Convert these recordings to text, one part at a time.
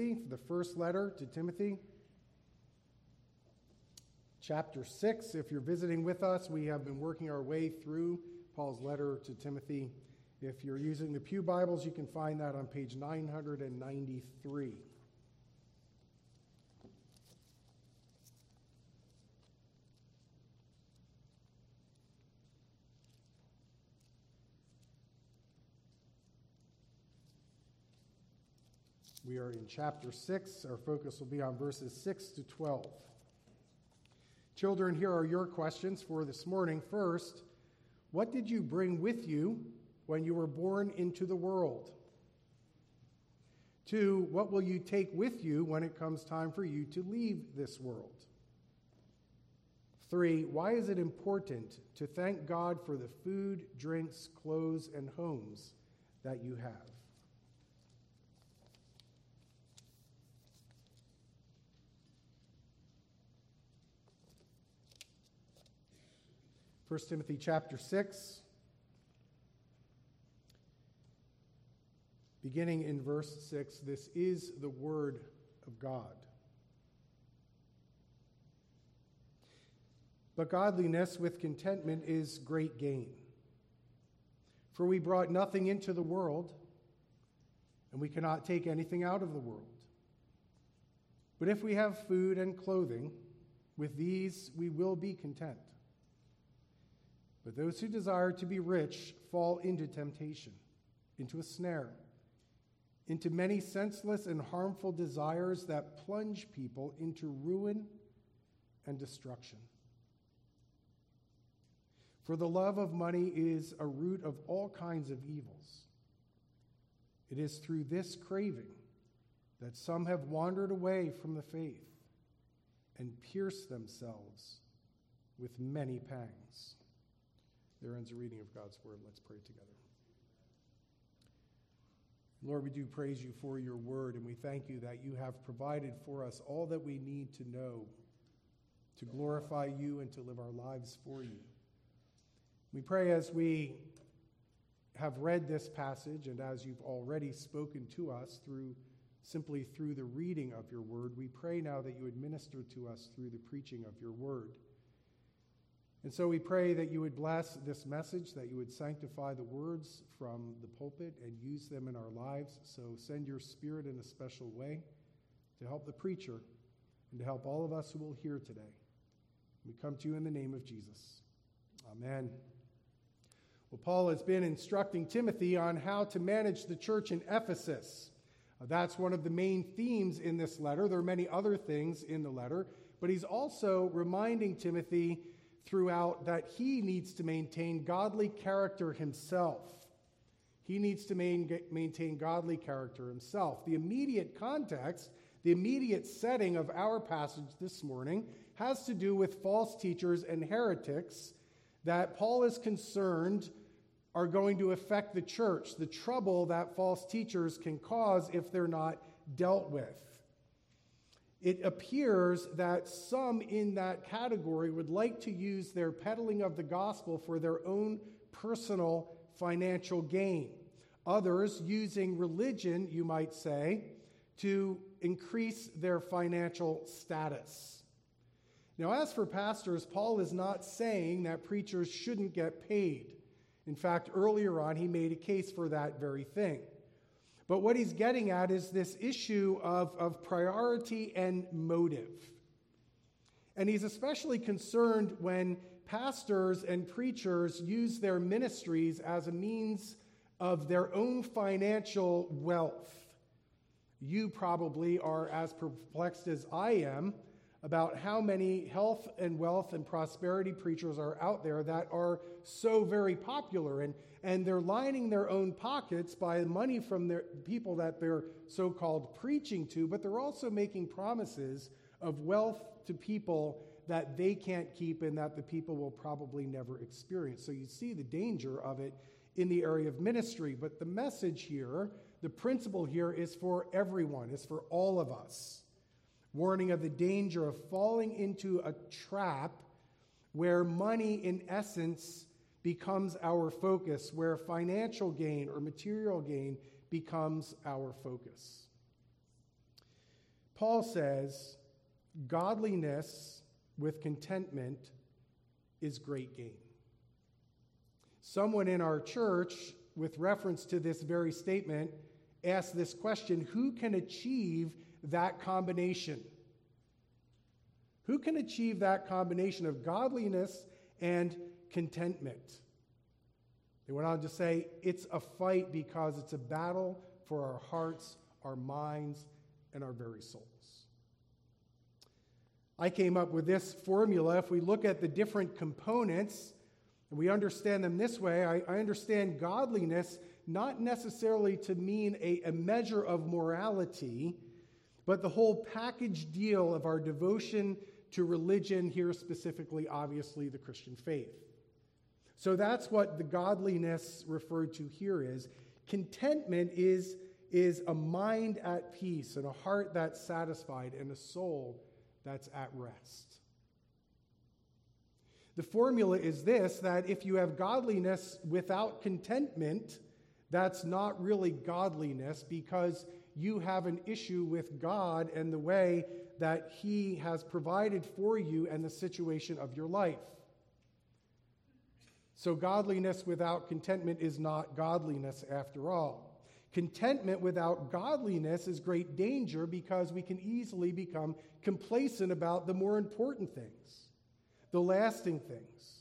Timothy, the first letter to Timothy. Chapter 6. If you're visiting with us, we have been working our way through Paul's letter to Timothy. If you're using the Pew Bibles, you can find that on page 993. We are in chapter 6. Our focus will be on verses 6 to 12. Children, here are your questions for this morning. First, what did you bring with you when you were born into the world? Two, what will you take with you when it comes time for you to leave this world? Three, why is it important to thank God for the food, drinks, clothes, and homes that you have? 1 Timothy chapter 6, beginning in verse 6. This is the word of God. But godliness with contentment is great gain. For we brought nothing into the world, and we cannot take anything out of the world. But if we have food and clothing, with these we will be content. But those who desire to be rich fall into temptation, into a snare, into many senseless and harmful desires that plunge people into ruin and destruction. For the love of money is a root of all kinds of evils. It is through this craving that some have wandered away from the faith and pierced themselves with many pangs. There ends the reading of God's word. Let's pray together. Lord, we do praise you for your word, and we thank you that you have provided for us all that we need to know to glorify you and to live our lives for you. We pray as we have read this passage and as you've already spoken to us through simply through the reading of your word, we pray now that you administer to us through the preaching of your word. And so we pray that you would bless this message, that you would sanctify the words from the pulpit and use them in our lives. So send your spirit in a special way to help the preacher and to help all of us who will hear today. We come to you in the name of Jesus. Amen. Well, Paul has been instructing Timothy on how to manage the church in Ephesus. Uh, that's one of the main themes in this letter. There are many other things in the letter, but he's also reminding Timothy throughout that he needs to maintain godly character himself. He needs to main, maintain godly character himself. The immediate context, the immediate setting of our passage this morning has to do with false teachers and heretics that Paul is concerned are going to affect the church, the trouble that false teachers can cause if they're not dealt with it appears that some in that category would like to use their peddling of the gospel for their own personal financial gain. Others using religion, you might say, to increase their financial status. Now, as for pastors, Paul is not saying that preachers shouldn't get paid. In fact, earlier on, he made a case for that very thing. But what he's getting at is this issue of, of priority and motive. And he's especially concerned when pastors and preachers use their ministries as a means of their own financial wealth. You probably are as perplexed as I am about how many health and wealth and prosperity preachers are out there that are so very popular. And, and they're lining their own pockets by money from their people that they're so-called preaching to but they're also making promises of wealth to people that they can't keep and that the people will probably never experience. So you see the danger of it in the area of ministry. But the message here the principle here is for everyone is for all of us warning of the danger of falling into a trap where money, in essence, becomes our focus, where financial gain or material gain becomes our focus. Paul says, godliness with contentment is great gain. Someone in our church, with reference to this very statement, asked this question Who can achieve that combination? Who can achieve that combination of godliness and contentment? They went on to say, It's a fight because it's a battle for our hearts, our minds, and our very souls. I came up with this formula. If we look at the different components and we understand them this way, I, I understand godliness not necessarily to mean a, a measure of morality, but the whole package deal of our devotion to religion, here specifically, obviously, the Christian faith. So that's what the godliness referred to here is. Contentment is, is a mind at peace and a heart that's satisfied and a soul that's at rest. The formula is this that if you have godliness without contentment, that's not really godliness because you have an issue with God and the way that He has provided for you and the situation of your life. So, godliness without contentment is not godliness after all. Contentment without godliness is great danger because we can easily become complacent about the more important things, the lasting things.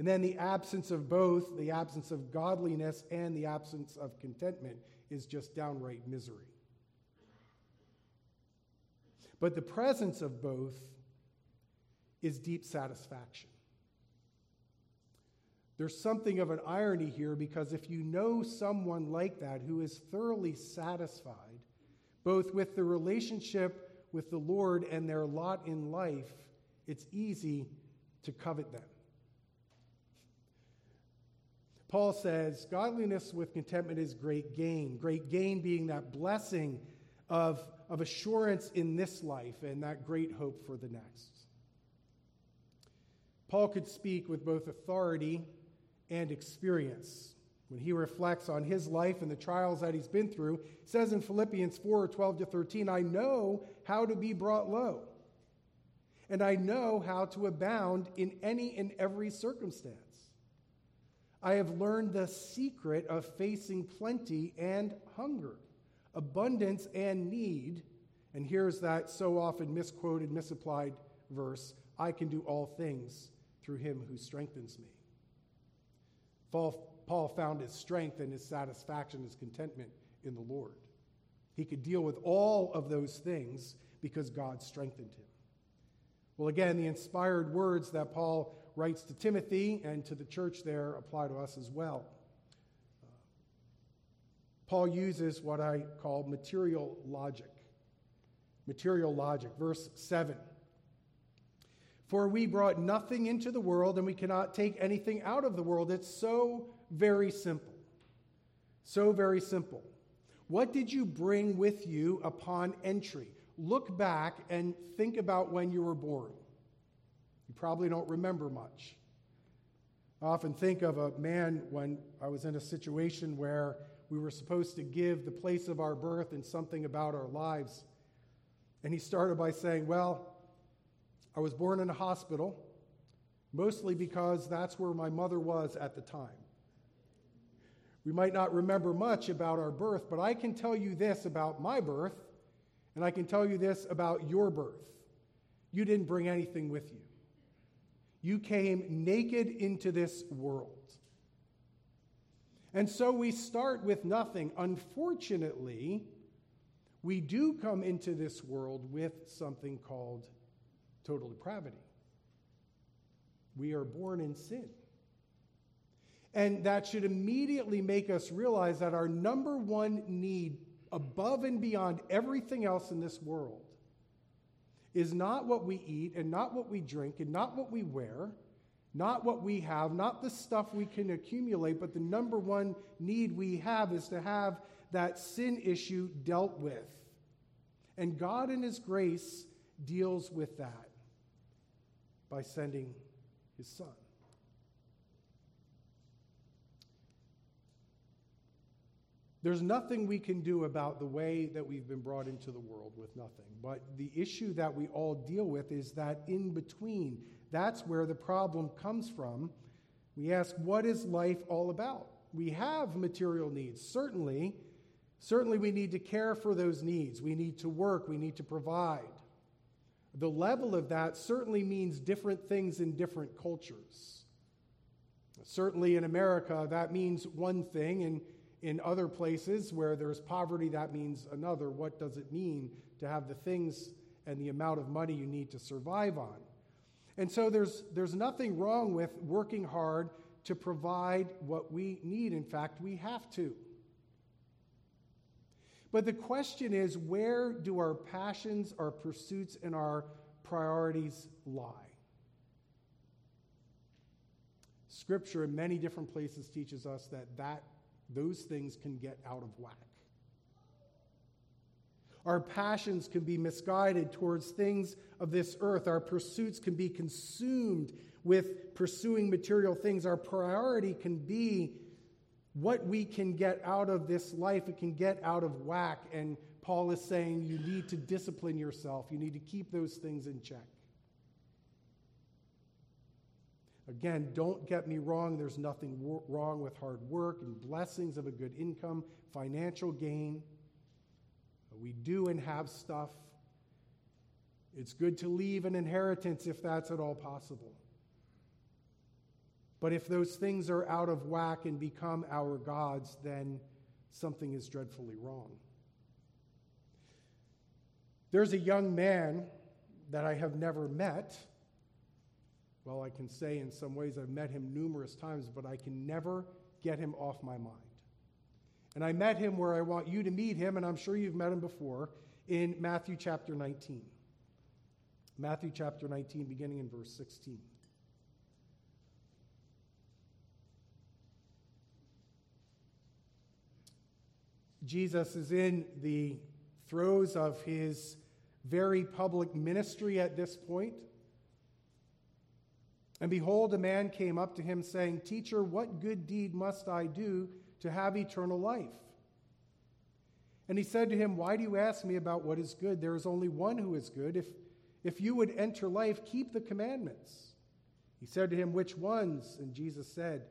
And then the absence of both, the absence of godliness and the absence of contentment, is just downright misery. But the presence of both is deep satisfaction. There's something of an irony here because if you know someone like that who is thoroughly satisfied, both with the relationship with the Lord and their lot in life, it's easy to covet them. Paul says, Godliness with contentment is great gain. Great gain being that blessing of, of assurance in this life and that great hope for the next. Paul could speak with both authority and experience. When he reflects on his life and the trials that he's been through, says in Philippians 4 12 to 13, I know how to be brought low, and I know how to abound in any and every circumstance. I have learned the secret of facing plenty and hunger, abundance and need. And here's that so often misquoted, misapplied verse I can do all things through him who strengthens me. Paul found his strength and his satisfaction, his contentment in the Lord. He could deal with all of those things because God strengthened him. Well, again, the inspired words that Paul writes to Timothy and to the church there apply to us as well. Paul uses what I call material logic. Material logic. Verse 7. For we brought nothing into the world, and we cannot take anything out of the world. It's so very simple. So very simple. What did you bring with you upon entry? Look back and think about when you were born. Probably don't remember much. I often think of a man when I was in a situation where we were supposed to give the place of our birth and something about our lives. And he started by saying, Well, I was born in a hospital, mostly because that's where my mother was at the time. We might not remember much about our birth, but I can tell you this about my birth, and I can tell you this about your birth. You didn't bring anything with you. You came naked into this world. And so we start with nothing. Unfortunately, we do come into this world with something called total depravity. We are born in sin. And that should immediately make us realize that our number one need, above and beyond everything else in this world, is not what we eat and not what we drink and not what we wear, not what we have, not the stuff we can accumulate, but the number one need we have is to have that sin issue dealt with. And God, in His grace, deals with that by sending his son. There's nothing we can do about the way that we've been brought into the world with nothing. But the issue that we all deal with is that in between, that's where the problem comes from. We ask, what is life all about? We have material needs, certainly. Certainly, we need to care for those needs. We need to work. We need to provide. The level of that certainly means different things in different cultures. Certainly, in America, that means one thing, and in other places where there's poverty, that means another. What does it mean to have the things and the amount of money you need to survive on? And so there's, there's nothing wrong with working hard to provide what we need. In fact, we have to. But the question is where do our passions, our pursuits, and our priorities lie? Scripture in many different places teaches us that, that those things can get out of whack. Our passions can be misguided towards things of this earth. Our pursuits can be consumed with pursuing material things. Our priority can be what we can get out of this life. It can get out of whack. And Paul is saying you need to discipline yourself, you need to keep those things in check. Again, don't get me wrong, there's nothing wrong with hard work and blessings of a good income, financial gain. We do and have stuff. It's good to leave an inheritance if that's at all possible. But if those things are out of whack and become our gods, then something is dreadfully wrong. There's a young man that I have never met well, I can say in some ways I've met him numerous times, but I can never get him off my mind. And I met him where I want you to meet him, and I'm sure you've met him before, in Matthew chapter 19. Matthew chapter 19, beginning in verse 16. Jesus is in the throes of his very public ministry at this point. And behold, a man came up to him, saying, Teacher, what good deed must I do to have eternal life? And he said to him, Why do you ask me about what is good? There is only one who is good. If, if you would enter life, keep the commandments. He said to him, Which ones? And Jesus said,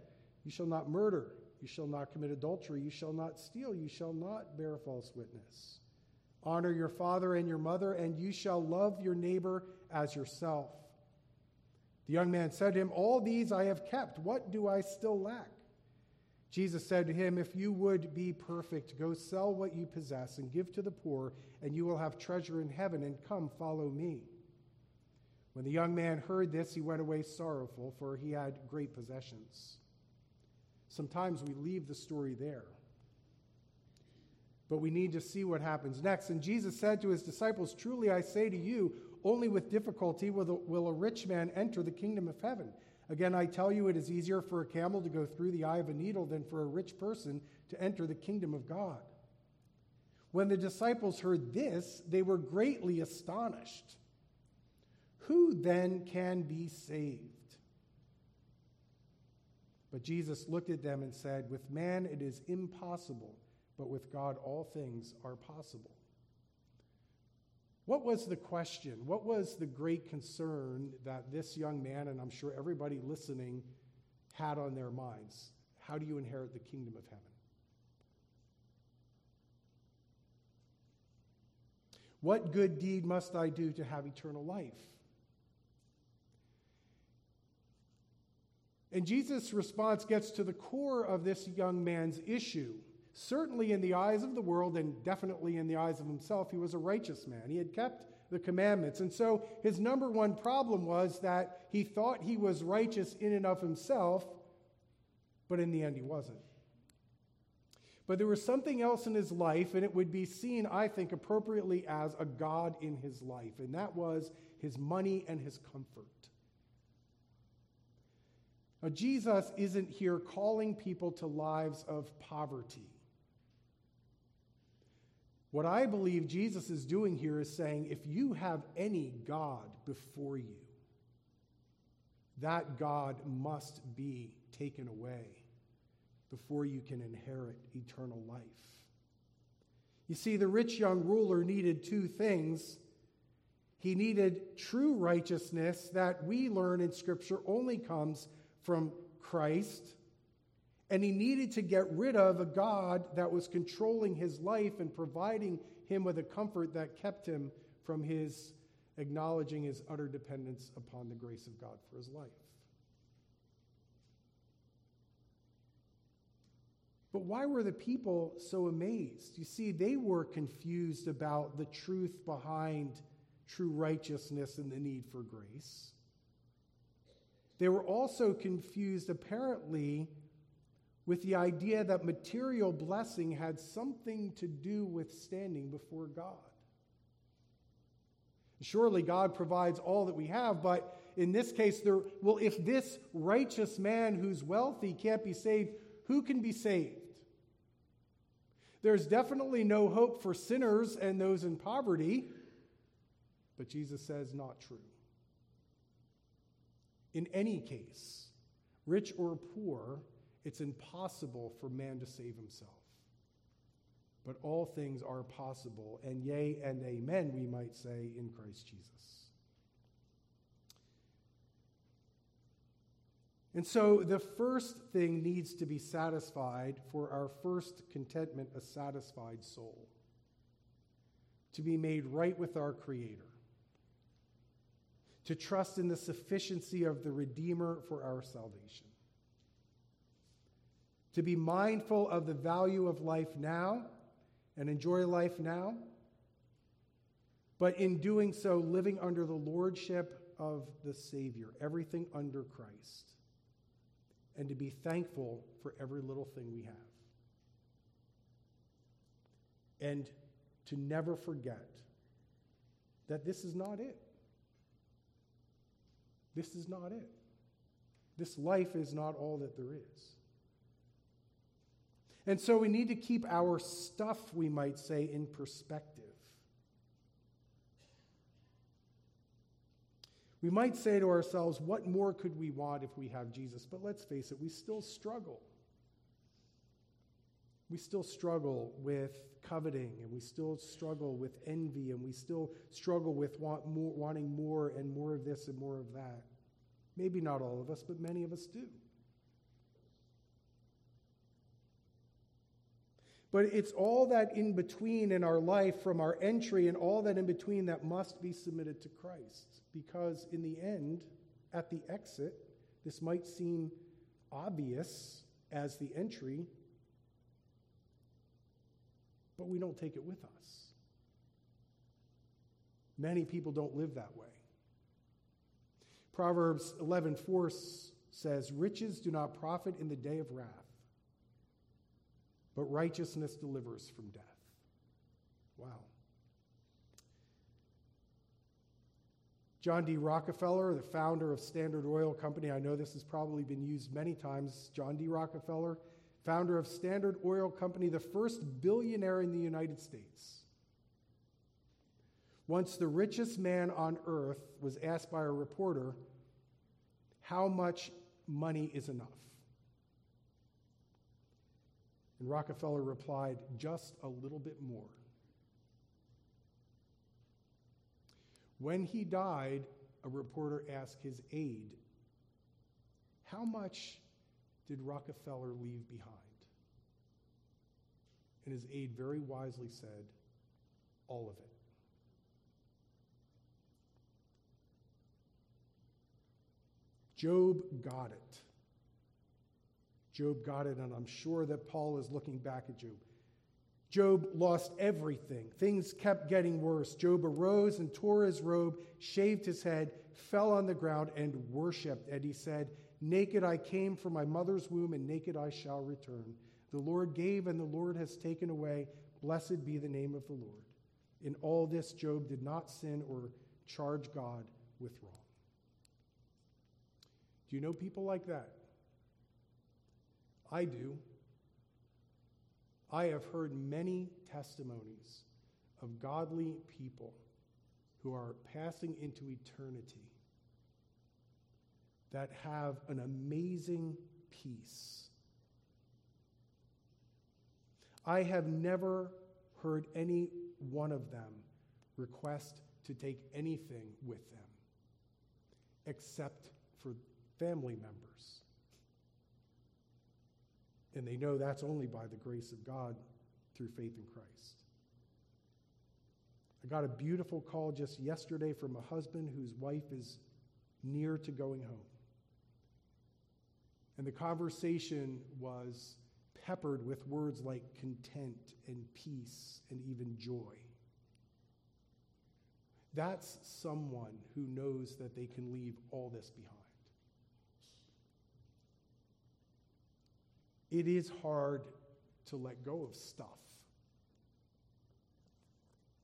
You shall not murder. You shall not commit adultery. You shall not steal. You shall not bear false witness. Honor your father and your mother, and you shall love your neighbor as yourself. The young man said to him, All these I have kept. What do I still lack? Jesus said to him, If you would be perfect, go sell what you possess and give to the poor, and you will have treasure in heaven, and come, follow me. When the young man heard this, he went away sorrowful, for he had great possessions. Sometimes we leave the story there. But we need to see what happens next. And Jesus said to his disciples, Truly I say to you, only with difficulty will, the, will a rich man enter the kingdom of heaven. Again, I tell you, it is easier for a camel to go through the eye of a needle than for a rich person to enter the kingdom of God. When the disciples heard this, they were greatly astonished. Who then can be saved? But Jesus looked at them and said, With man it is impossible, but with God all things are possible. What was the question? What was the great concern that this young man, and I'm sure everybody listening, had on their minds? How do you inherit the kingdom of heaven? What good deed must I do to have eternal life? And Jesus' response gets to the core of this young man's issue. Certainly, in the eyes of the world, and definitely in the eyes of himself, he was a righteous man. He had kept the commandments. And so his number one problem was that he thought he was righteous in and of himself, but in the end, he wasn't. But there was something else in his life, and it would be seen, I think, appropriately as a God in his life, and that was his money and his comfort. Now, Jesus isn't here calling people to lives of poverty. What I believe Jesus is doing here is saying if you have any God before you, that God must be taken away before you can inherit eternal life. You see, the rich young ruler needed two things. He needed true righteousness that we learn in Scripture only comes from Christ. And he needed to get rid of a God that was controlling his life and providing him with a comfort that kept him from his acknowledging his utter dependence upon the grace of God for his life. But why were the people so amazed? You see, they were confused about the truth behind true righteousness and the need for grace. They were also confused, apparently, with the idea that material blessing had something to do with standing before God. Surely God provides all that we have, but in this case, there, well, if this righteous man who's wealthy can't be saved, who can be saved? There's definitely no hope for sinners and those in poverty, but Jesus says, not true. In any case, rich or poor, it's impossible for man to save himself. But all things are possible, and yea and amen, we might say, in Christ Jesus. And so the first thing needs to be satisfied for our first contentment, a satisfied soul. To be made right with our Creator. To trust in the sufficiency of the Redeemer for our salvation. To be mindful of the value of life now and enjoy life now. But in doing so, living under the lordship of the Savior, everything under Christ and to be thankful for every little thing we have. And to never forget that this is not it. This is not it. This life is not all that there is. And so we need to keep our stuff, we might say, in perspective. We might say to ourselves, what more could we want if we have Jesus? But let's face it, we still struggle. We still struggle with coveting, and we still struggle with envy, and we still struggle with want more, wanting more and more of this and more of that. Maybe not all of us, but many of us do. But it's all that in between in our life from our entry and all that in between that must be submitted to Christ. Because in the end, at the exit, this might seem obvious as the entry, but we don't take it with us. Many people don't live that way. Proverbs 11:4 says, "Riches do not profit in the day of wrath, but righteousness delivers from death. Wow. John D. Rockefeller, the founder of Standard Oil Company, I know this has probably been used many times. John D. Rockefeller, founder of Standard Oil Company, the first billionaire in the United States. Once the richest man on earth was asked by a reporter, How much money is enough? And Rockefeller replied, Just a little bit more. When he died, a reporter asked his aide, How much did Rockefeller leave behind? And his aide very wisely said, All of it. Job got it. Job got it, and I'm sure that Paul is looking back at Job. Job lost everything. Things kept getting worse. Job arose and tore his robe, shaved his head, fell on the ground, and worshiped. And he said, Naked I came from my mother's womb, and naked I shall return. The Lord gave, and the Lord has taken away. Blessed be the name of the Lord. In all this, Job did not sin or charge God with wrong. Do you know people like that? I do. I have heard many testimonies of godly people who are passing into eternity that have an amazing peace. I have never heard any one of them request to take anything with them except for family members. And they know that's only by the grace of God through faith in Christ. I got a beautiful call just yesterday from a husband whose wife is near to going home. And the conversation was peppered with words like content and peace and even joy. That's someone who knows that they can leave all this behind. It is hard to let go of stuff.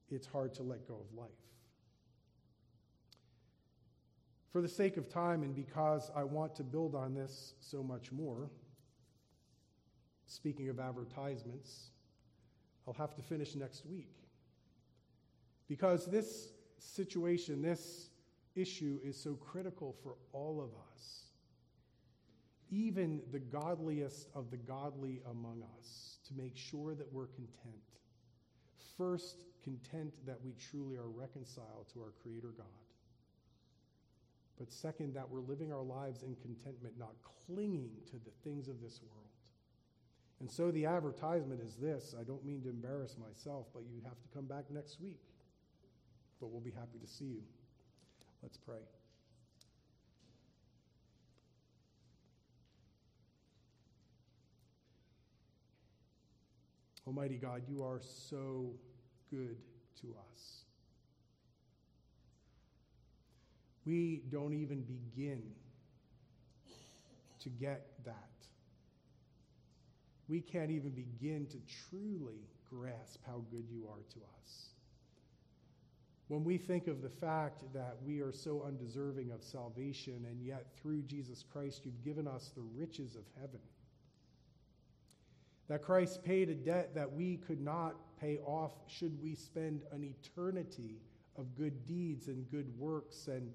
It's hard to let go of life. For the sake of time and because I want to build on this so much more, speaking of advertisements, I'll have to finish next week. Because this situation, this issue is so critical for all of us even the godliest of the godly among us, to make sure that we're content. First, content that we truly are reconciled to our Creator God. But second, that we're living our lives in contentment, not clinging to the things of this world. And so the advertisement is this I don't mean to embarrass myself, but you have to come back next week. But we'll be happy to see you. Let's pray. Almighty God, you are so good to us. We don't even begin to get that. We can't even begin to truly grasp how good you are to us. When we think of the fact that we are so undeserving of salvation, and yet through Jesus Christ, you've given us the riches of heaven that Christ paid a debt that we could not pay off should we spend an eternity of good deeds and good works and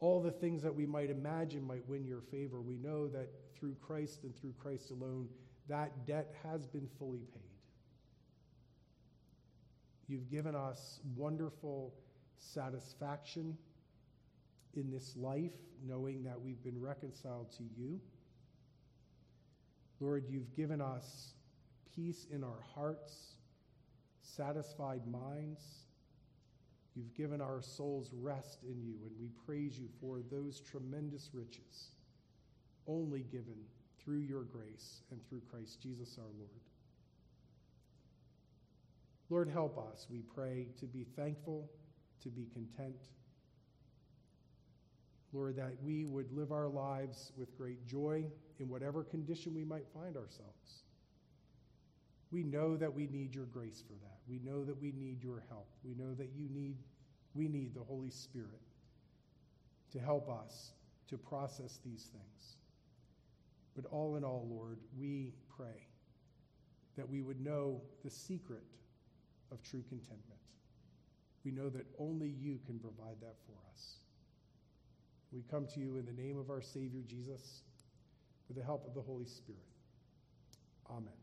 all the things that we might imagine might win your favor. We know that through Christ and through Christ alone, that debt has been fully paid. You've given us wonderful satisfaction in this life, knowing that we've been reconciled to you. Lord, you've given us peace in our hearts, satisfied minds. You've given our souls rest in you, and we praise you for those tremendous riches, only given through your grace and through Christ Jesus our Lord. Lord, help us, we pray, to be thankful, to be content. Lord, that we would live our lives with great joy in whatever condition we might find ourselves. We know that we need your grace for that. We know that we need your help. We know that you need we need the Holy Spirit to help us to process these things. But all in all, Lord, we pray that we would know the secret of true contentment. We know that only you can provide that for us. We come to you in the name of our Savior Jesus with the help of the Holy Spirit. Amen.